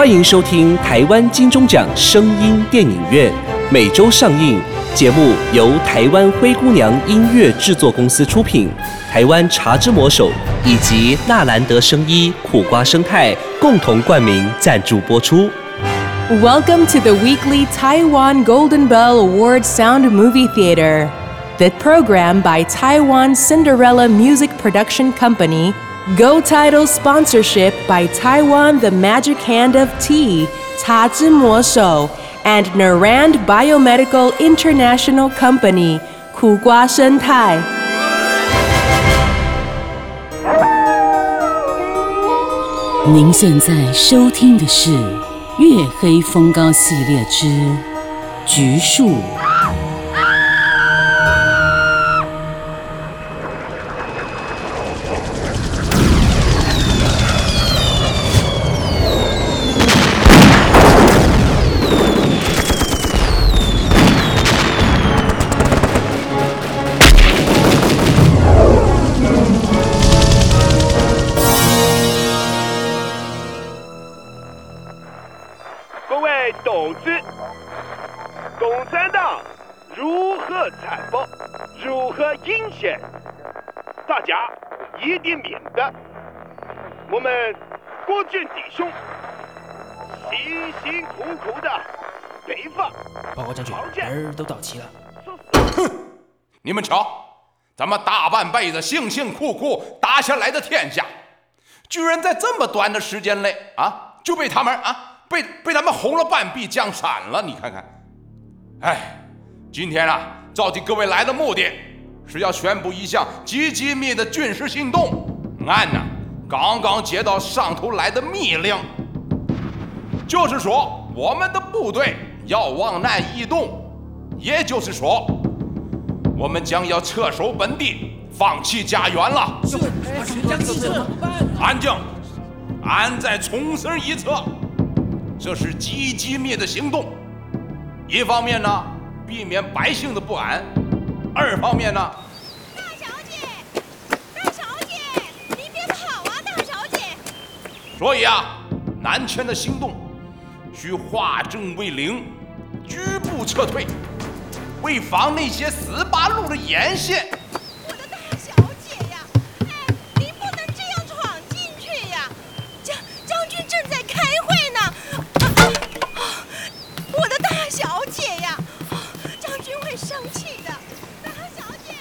欢迎收听台湾金钟奖声音电影院，每周上映。节目由台湾灰姑娘音乐制作公司出品，台湾茶之魔手以及纳兰德声衣苦瓜生态共同冠名赞助播出。Welcome to the weekly Taiwan Golden Bell Award Sound Movie Theater. The program by Taiwan Cinderella Music Production Company. Go Title sponsorship by Taiwan The Magic Hand of Tea, 茶之魔手 and Narand Biomedical International Company, 苦瓜生态。您现在收听的是《月黑风高》系列之《橘树》。 都到齐了。哼你们瞧，咱们大半辈子辛辛苦苦打下来的天下，居然在这么短的时间内啊，就被他们啊，被被他们轰了半壁江山了。你看看，哎，今天啊，召集各位来的目的，是要宣布一项极机密的军事行动。俺呢，刚刚接到上头来的密令，就是说我们的部队要往南移动，也就是说。我们将要撤守本地，放弃家园了。是安静，俺再重申一次，这是积极灭的行动。一方面呢，避免百姓的不安；二方面呢，大小姐，大小姐，你别跑啊，大小姐！所以啊，南迁的行动需化整为零，局部撤退，为防那些十八路的沿线。我的大小姐呀，哎，您不能这样闯进去呀！将将军正在开会呢。啊！我的大小姐呀，啊将军会生气的。大小姐，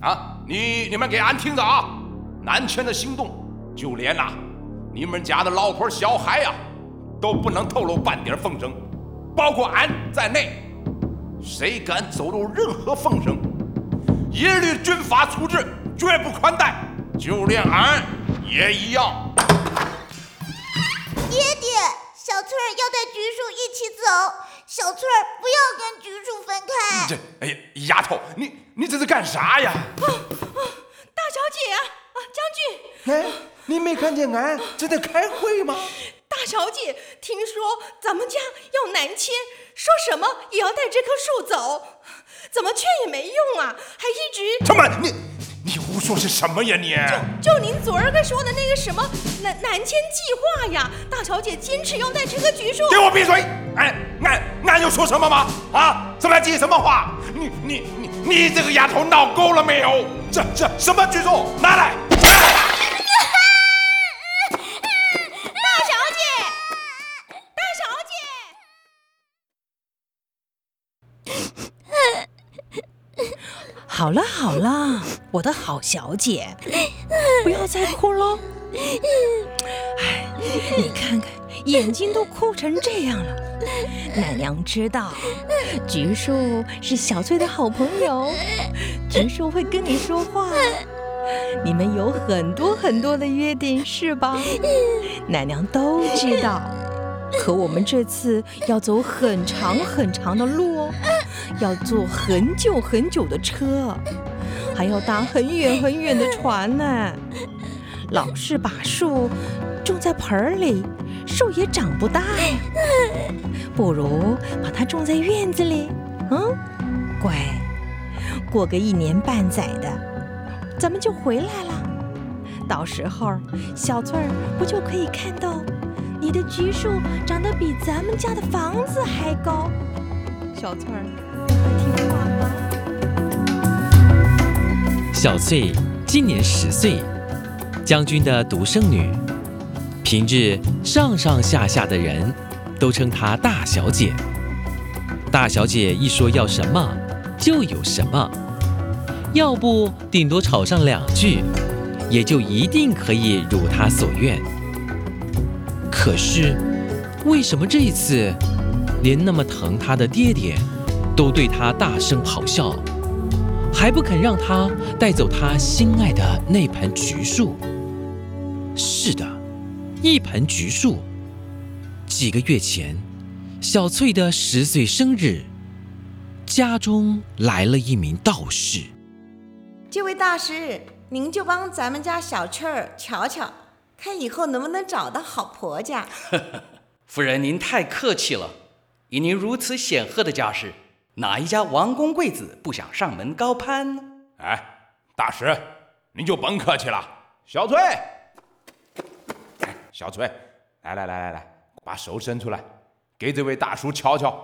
啊，你你们给俺听着啊！南迁的行动，就连呐、你们家的老婆小孩呀、都不能透露半点风声，包括俺在内，谁敢走漏任何风声，一律军法处置，绝不宽待。就连俺也一样。爹爹，小翠儿要带橘树一起走，小翠儿不要跟橘树分开。这，哎呀，丫头，你你这是干啥呀？啊啊大小姐啊，啊，将军，哎，你没看见俺正在开会吗？大小姐，听说咱们家要南迁，说什么也要带这棵树走，怎么劝也没用啊，还一直他妈，你你胡说些什么呀你？就就您昨儿个说的那个什么南南迁计划呀，大小姐坚持要带这棵橘树。给我闭嘴！俺俺俺有说什么吗？啊，什么计什么话？你你你你这个丫头闹够了没有？这这什么橘树？拿来！大小姐，大小姐，好了好了，我的好小姐，不要再哭喽。哎，你看看，眼睛都哭成这样了。奶娘知道，橘树是小翠的好朋友，橘树会跟你说话。你们有很多很多的约定，是吧？奶娘都知道。可我们这次要走很长很长的路哦，要坐很久很久的车，还要搭很远很远的船呢。老是把树种在盆儿里，树也长不大呀。不如把它种在院子里，嗯，乖。过个一年半载的，咱们就回来了。到时候，小翠儿不就可以看到你的橘树长得比咱们家的房子还高。小翠儿，你会听话吗？小翠今年十岁，将军的独生女，平日上上下下的人都称她大小姐。大小姐一说要什么，就有什么，要不顶多吵上两句，也就一定可以如她所愿。可是，为什么这一次，连那么疼她的爹爹，都对她大声咆哮，还不肯让她带走她心爱的那盆橘树？是的，一盆橘树。几个月前，小翠的十岁生日，家中来了一名道士。这位大师，您就帮咱们家小翠儿瞧瞧，看以后能不能找到好婆家。夫人，您太客气了。以您如此显赫的家世，哪一家王公贵子不想上门高攀呢？哎，大师，您就甭客气了。小翠，哎，小翠，来来来来来，把手伸出来，给这位大叔瞧瞧。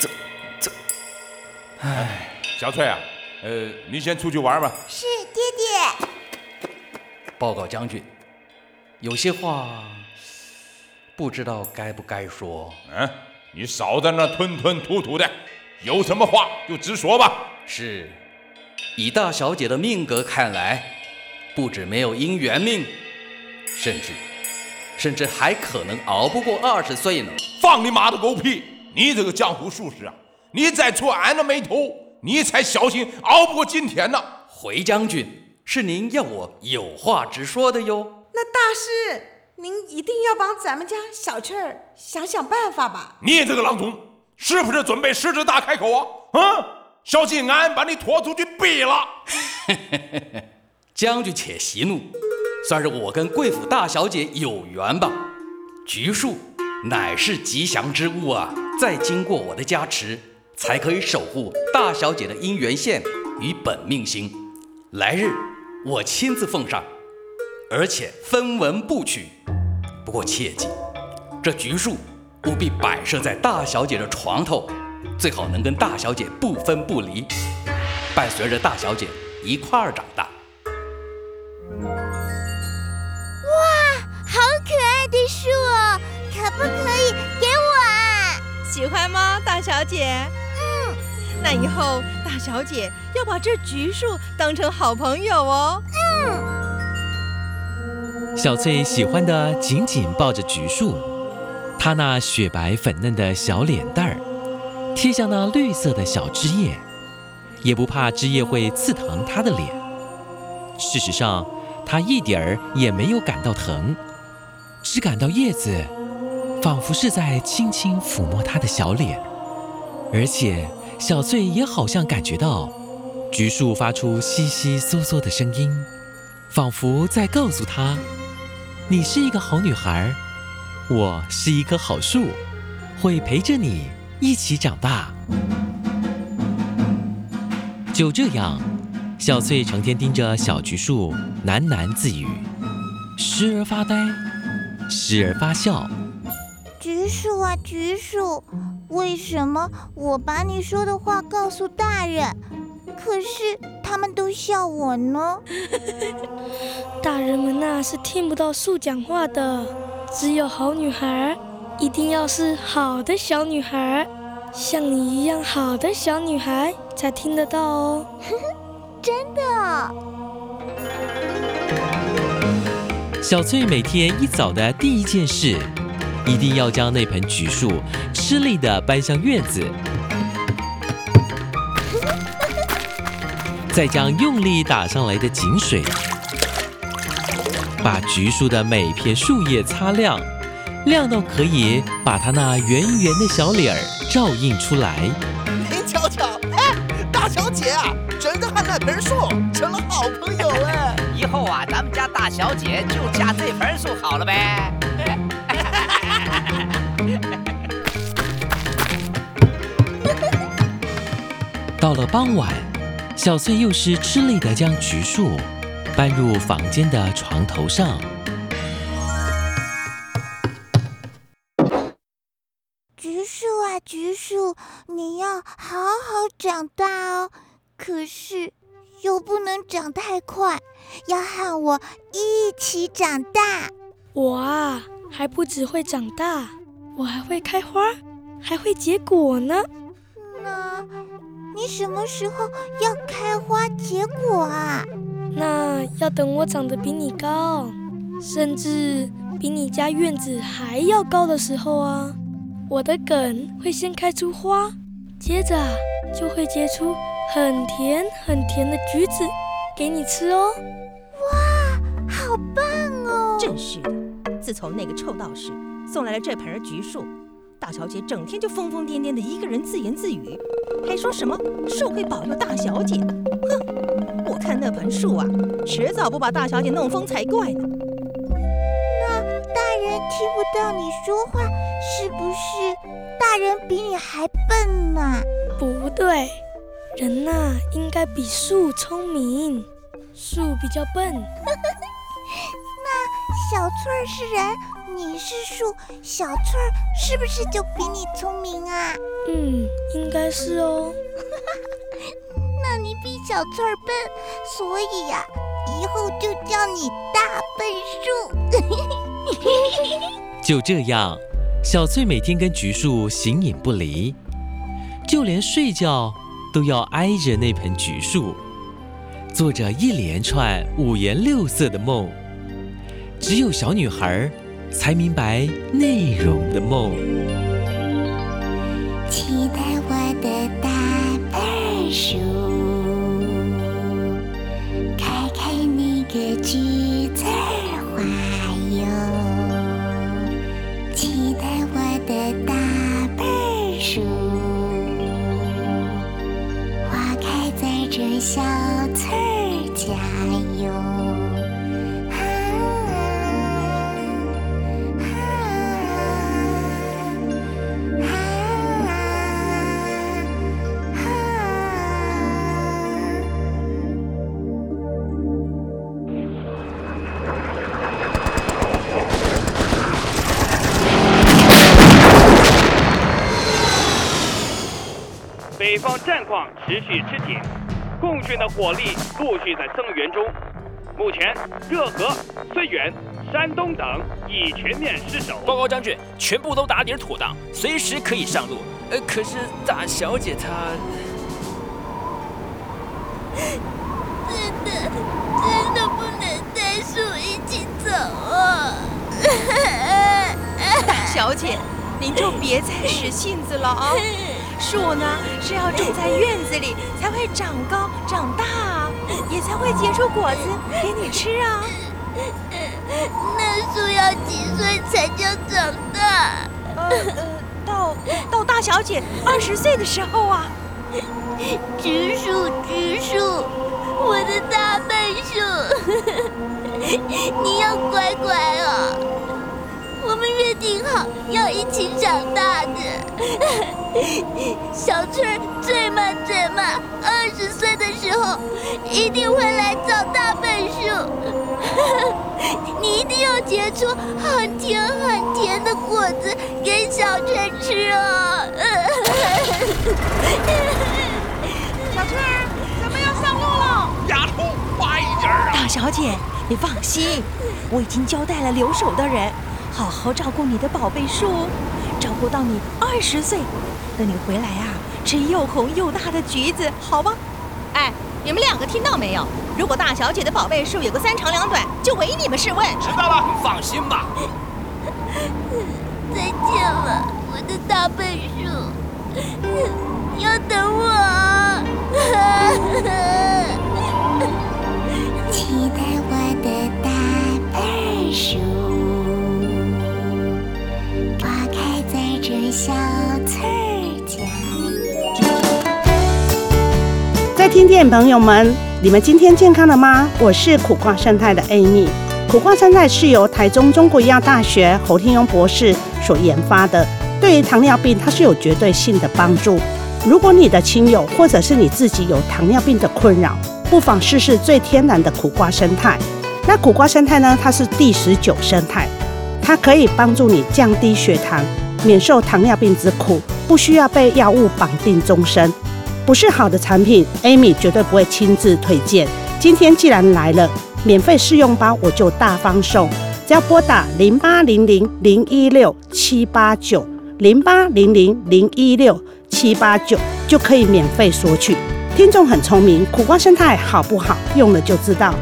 这这，哎，小翠啊，呃，您先出去玩吧。是爹爹。报告将军，有些话不知道该不该说。嗯，你少在那吞吞吐吐的，有什么话就直说吧。是，以大小姐的命格看来，不止没有姻缘命，甚至，甚至还可能熬不过二十岁呢。放你妈的狗屁！你这个江湖术士啊，你再戳俺的眉头，你才小心熬不过今天呢。回将军，是您要我有话直说的哟。那大师，您一定要帮咱们家小翠儿想想办法吧。你这个郎中，是不是准备狮子大开口啊？啊！小心俺把你拖出去毙了！将军且息怒，算是我跟贵府大小姐有缘吧。橘树乃是吉祥之物啊，再经过我的加持，才可以守护大小姐的姻缘线与本命星。来日我亲自奉上，而且分文不取。不过切记，这橘树务必摆设在大小姐的床头。最好能跟大小姐不分不离，伴随着大小姐一块儿长大。哇，好可爱的树哦！可不可以给我啊？喜欢吗，大小姐？嗯。那以后大小姐要把这橘树当成好朋友哦。嗯。小翠喜欢的紧紧抱着橘树，她那雪白粉嫩的小脸蛋儿。贴向那绿色的小枝叶，也不怕枝叶会刺疼她的脸。事实上，她一点儿也没有感到疼，只感到叶子仿佛是在轻轻抚摸她的小脸。而且，小翠也好像感觉到橘树发出悉悉嗦嗦的声音，仿佛在告诉她：“你是一个好女孩，我是一棵好树，会陪着你。”一起长大，就这样，小翠成天盯着小橘树喃喃自语，时而发呆，时而发笑。橘树啊，橘树，为什么我把你说的话告诉大人，可是他们都笑我呢？大人们那是听不到树讲话的，只有好女孩。一定要是好的小女孩，像你一样好的小女孩才听得到哦。真的。小翠每天一早的第一件事，一定要将那盆橘树吃力的搬向院子，再将用力打上来的井水，把橘树的每片树叶擦亮。亮到可以把它那圆圆的小脸儿照映出来。您瞧瞧，哎，大小姐啊，真的和那盆树成了好朋友哎。以后啊，咱们家大小姐就嫁这盆树好了呗。到了傍晚，小翠又是吃力的将橘树搬入房间的床头上。橘树啊，橘树，你要好好长大哦。可是又不能长太快，要和我一起长大。我啊，还不只会长大，我还会开花，还会结果呢。那你什么时候要开花结果啊？那要等我长得比你高，甚至比你家院子还要高的时候啊。我的梗会先开出花，接着就会结出很甜很甜的橘子给你吃哦。哇，好棒哦！真是的，自从那个臭道士送来了这盆橘树，大小姐整天就疯疯癫癫的一个人自言自语，还说什么树会保佑大小姐。哼，我看那盆树啊，迟早不把大小姐弄疯才怪呢。那大人听不到你说话，是不是大人比你还笨呢？不对，人呐应该比树聪明，树比较笨。那小翠儿是人，你是树，小翠儿是不是就比你聪明啊？嗯，应该是哦。那你比小翠儿笨，所以呀、以后就叫你大笨树。就这样，小翠每天跟橘树形影不离，就连睡觉都要挨着那盆橘树，做着一连串五颜六色的梦。只有小女孩才明白内容的梦。军的火力陆续在增援中。目前，热河、绥远、山东等已全面失守。报告将军，全部都打点妥当，随时可以上路。呃，可是大小姐她……真的，真的不能带树一起走啊！大小姐，您就别再使性子了啊！树呢是要种在院子里才会长高长大啊，也才会结出果子给你吃啊。那树要几岁才叫长大？呃呃，到到大小姐二十岁的时候啊。植树，植树，我的大笨树，你要乖乖哦。我们约定好要一起长大的。小翠儿最慢最慢，二十岁的时候一定会来找大笨树。你一定要结出很甜很甜的果子给小翠儿吃哦。小翠儿，咱们要上路了。丫头，快一点啊！大小姐，你放心，我已经交代了留守的人，好好照顾你的宝贝树，照顾到你二十岁。等你回来啊，吃又红又大的橘子，好吗？哎，你们两个听到没有？如果大小姐的宝贝树有个三长两短，就唯你们是问。知道了，放心吧。再见了，我的大笨树，要等我啊！听电影朋友们，你们今天健康了吗？我是苦瓜生态的 Amy。苦瓜生态是由台中中国医药大学侯天庸博士所研发的，对于糖尿病它是有绝对性的帮助。如果你的亲友或者是你自己有糖尿病的困扰，不妨试试最天然的苦瓜生态。那苦瓜生态呢？它是第十九生态，它可以帮助你降低血糖，免受糖尿病之苦，不需要被药物绑定终身。不是好的产品，Amy 绝对不会亲自推荐。今天既然来了，免费试用包我就大方送，只要拨打零八零零零一六七八九零八零零零一六七八九就可以免费索取。听众很聪明，苦瓜生态好不好？用了就知道。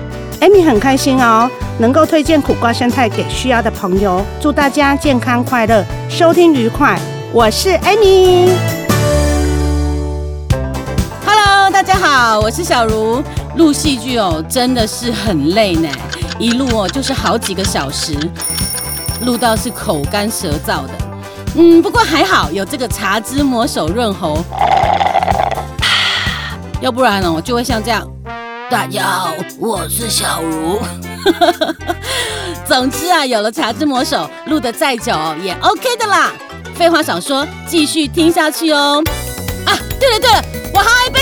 Amy 很开心哦，能够推荐苦瓜生态给需要的朋友。祝大家健康快乐，收听愉快。我是 Amy。好，我是小茹。录戏剧哦，真的是很累呢，一录哦就是好几个小时，录到是口干舌燥的。嗯，不过还好有这个茶汁抹手润喉，要不然哦就会像这样。大家好，我是小茹。总之啊，有了茶之魔手，录的再久也 OK 的啦。废话少说，继续听下去哦。啊，对了对了，我还有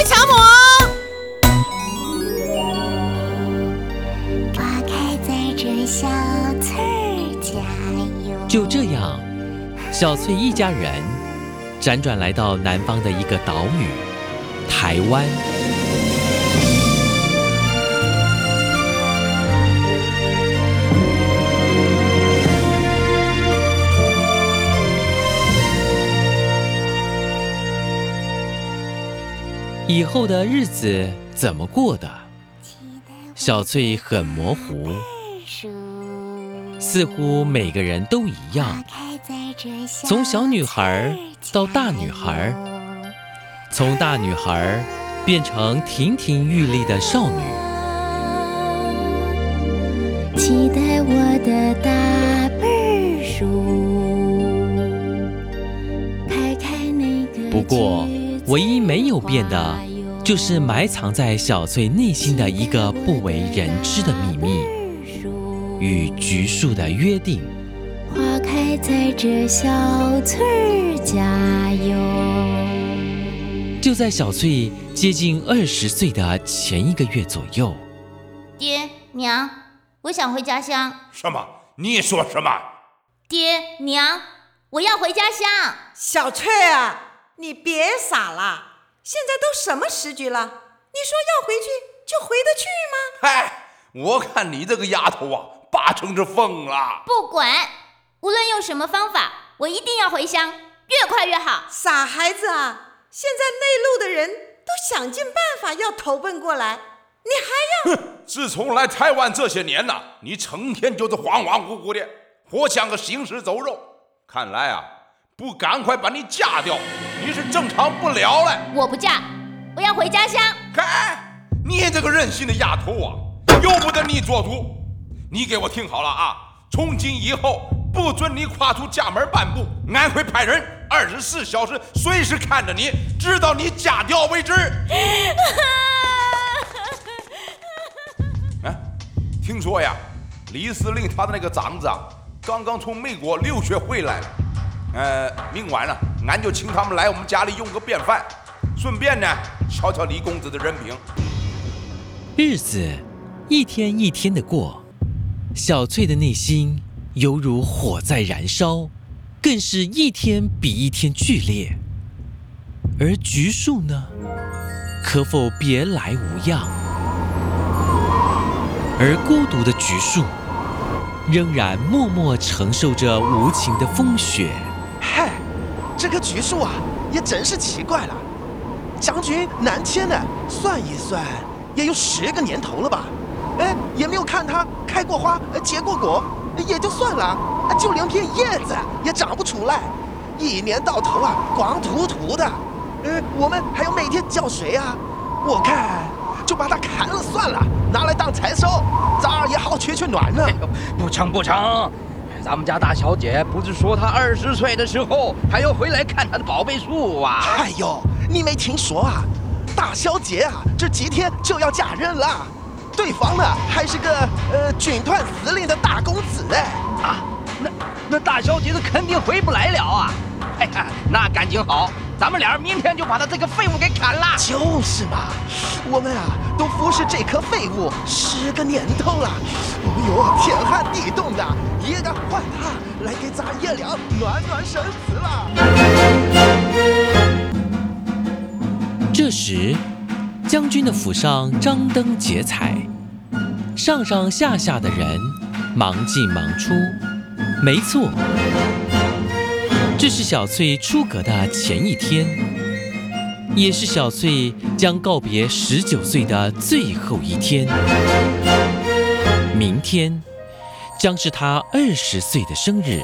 小翠一家人辗转来到南方的一个岛屿——台湾。以后的日子怎么过的？小翠很模糊，似乎每个人都一样，从小女孩到大女孩，从大女孩变成亭亭玉立的少女。期待我的大本书，开开那个。不过，唯一没有变的，就是埋藏在小翠内心的一个不为人知的秘密——与橘树的约定。在这小翠儿家哟。就在小翠接近二十岁的前一个月左右，爹娘，我想回家乡。什么？你说什么？爹娘，我要回家乡。小翠啊，你别傻了，现在都什么时局了？你说要回去就回得去吗？嗨，我看你这个丫头啊，八成是疯了。不管，无论用什么方法，我一定要回乡，越快越好。傻孩子啊，现在内陆的人都想尽办法要投奔过来，你还要……哼，自从来台湾这些年呐，你成天就是恍恍惚惚的，活像个行尸走肉。看来啊，不赶快把你嫁掉，你是正常不了了。我不嫁，我要回家乡。嗨，你这个任性的丫头啊，由不得你做主。你给我听好了啊，从今以后不准你跨出家门半步，俺会派人二十四小时随时看着你，直到你嫁掉为止。哎，听说呀，李司令他的那个长子啊，刚刚从美国留学回来了。呃，明晚呢，俺就请他们来我们家里用个便饭，顺便呢，瞧瞧李公子的人品。日子一天一天的过，小翠的内心犹如火在燃烧，更是一天比一天剧烈。而橘树呢，可否别来无恙？而孤独的橘树，仍然默默承受着无情的风雪。嗨，这棵橘树啊，也真是奇怪了。将军南迁呢，算一算，也有十个年头了吧？哎，也没有看它开过花、结过果，也就算了，就连片叶子也长不出来，一年到头啊，光秃秃的。呃，我们还要每天浇水啊。我看就把它砍了算了，拿来当柴烧，咱二爷好取取暖呢。不成不成，咱们家大小姐不是说她二十岁的时候还要回来看她的宝贝树啊？哎呦，你没听说啊？大小姐啊，这几天就要嫁人了，对方呢还是个呃军团司令的大公子哎。啊，那那大小姐子肯定回不来了啊！哎呀，那感情好，咱们俩明天就把他这个废物给砍了。就是嘛，我们啊都服侍这颗废物十个年头了，哦呦，天寒地冻的，也得换他来给咱爷俩暖暖身子了。这时，将军的府上张灯结彩，上上下下的人忙进忙出。没错，这是小翠出阁的前一天，也是小翠将告别十九岁的最后一天。明天将是她二十岁的生日，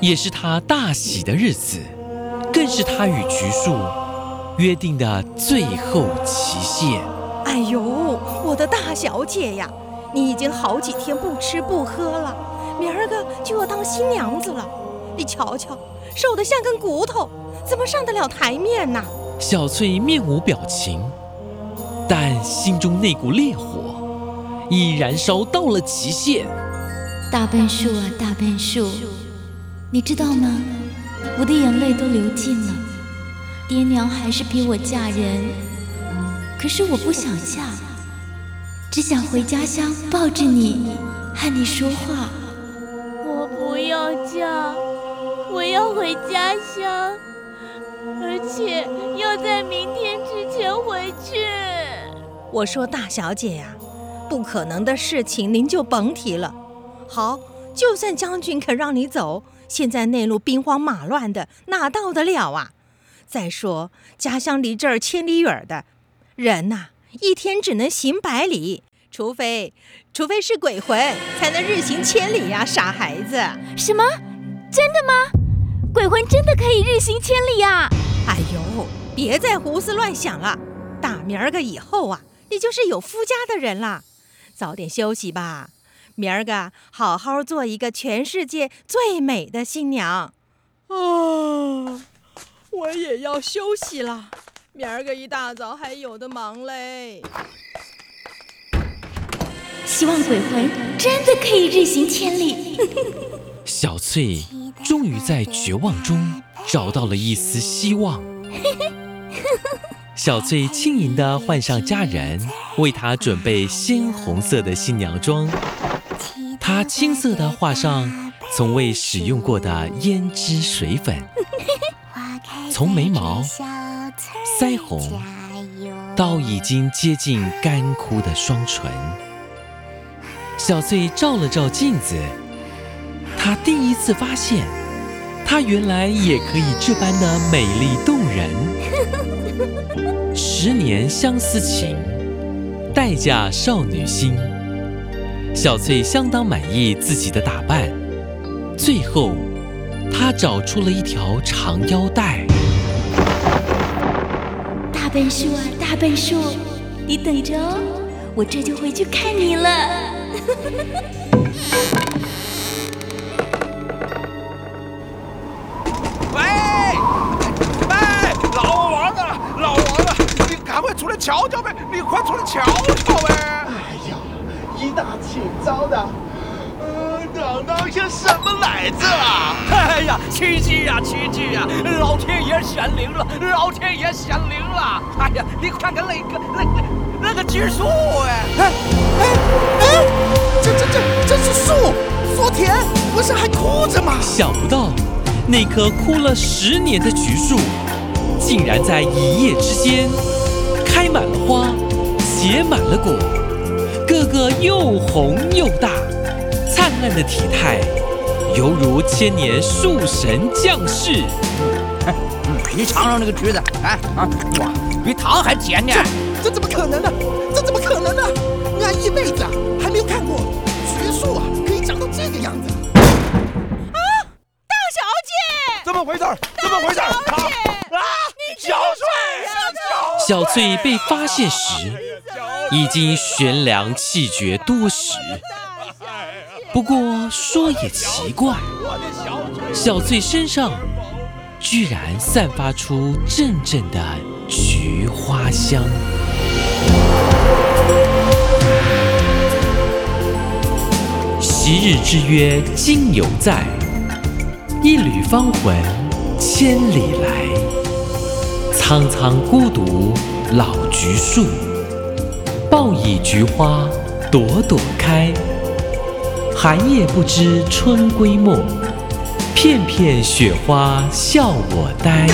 也是她大喜的日子，更是她与橘树约定的最后期限。哎呦，我的大小姐呀，你已经好几天不吃不喝了，明儿个就要当新娘子了。你瞧瞧，瘦得像根骨头，怎么上得了台面呢？小翠面无表情，但心中那股烈火已燃烧到了极限。大笨树啊，大笨树，你知道吗？我的眼泪都流尽了。爹娘还是逼我嫁人，可是我不想嫁，只想回家乡抱着你，和你说话。我不要嫁，我要回家乡，而且要在明天之前回去。我说大小姐呀、不可能的事情您就甭提了。好，就算将军肯让你走，现在内陆兵荒马乱的，哪到得了啊？再说家乡离这儿千里远的，人呐、一天只能行百里，除非除非是鬼魂，才能日行千里呀、傻孩子。什么？真的吗？鬼魂真的可以日行千里呀、哎呦，别再胡思乱想了，大明儿个以后啊，你就是有夫家的人了，早点休息吧。明儿个好好做一个全世界最美的新娘。啊，我也要休息了，明儿个一大早还有的忙嘞。希望鬼魂真的可以日行千里。小翠终于在绝望中找到了一丝希望。小翠轻盈地换上家人为她准备鲜红色的新娘妆，她青涩地画上从未使用过的胭脂水粉，从眉毛、腮红到已经接近干枯的双唇。小翠照了照镜子，她第一次发现，她原来也可以这般的美丽动人。十年相思情，待嫁少女心。小翠相当满意自己的打扮，最后，她找出了一条长腰带。大笨树啊，大笨树，你等着哦，我这就回去看你了。喂，喂，老王啊，老王啊，你赶快出来瞧瞧呗！你快出来瞧瞧呗！哎呀，一大清早的，呃，嚷嚷些什么来着啊？哎呀，奇迹呀，奇迹呀！老天爷显灵了，老天爷显灵了！哎呀，你看看那个那那那个橘树哎！哎哎哎，这这这这是树，福田不是还枯着吗？想不到，那棵枯了十年的橘树，竟然在一夜之间开满了花，结满了果，个个又红又大，灿烂的体态，犹如千年树神降世。你尝尝那个橘子，哎啊，哇，比糖还甜呢！这怎么可能呢？这怎么可能呢？俺一辈子啊还没有看过橘树啊可以长到这个样子。啊大小姐，怎么回事？怎么回事？啊啊！小翠，小翠被发现时，已经悬梁气绝多时。不过说也奇怪，小翠身上居然散发出阵阵的菊花香。昔日之约今犹在，一缕芳魂千里来。苍苍孤独老橘树，抱以菊花朵朵开。寒夜不知春归梦，片片雪花笑我呆。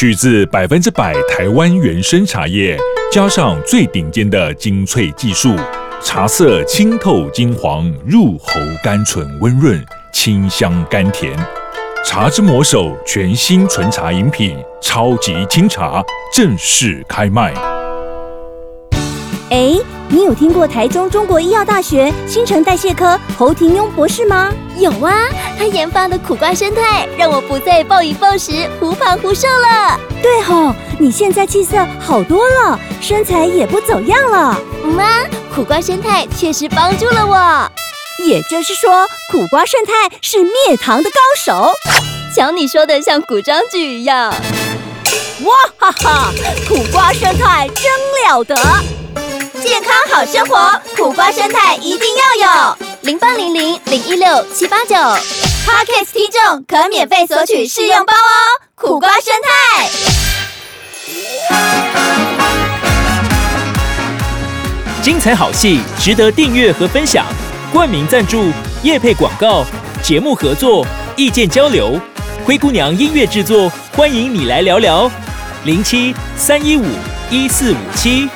取自百分之百台湾原生茶叶，加上最顶尖的精粹技术，茶色清透金黄，入喉甘醇温润，清香甘甜。茶之魔手全新纯茶饮品，超级清茶正式开卖。哎，你有听过台中中国医药大学新陈代谢科侯廷庸博士吗？有啊，他研发的苦瓜生态让我不再暴饮暴食、忽胖忽瘦了。对吼，你现在气色好多了，身材也不走样了。妈，苦瓜生态确实帮助了我。也就是说，苦瓜生态是灭糖的高手。瞧你说的像古装剧一样。哇哈哈，苦瓜生态真了得！健康好生活，苦瓜生态一定要有。零八零零零一六七八九，Podcast 听众可免费索取试用包哦。苦瓜生态，精彩好戏值得订阅和分享。冠名赞助、夜配广告、节目合作、意见交流，灰姑娘音乐制作，欢迎你来聊聊。零七三一五一四五七。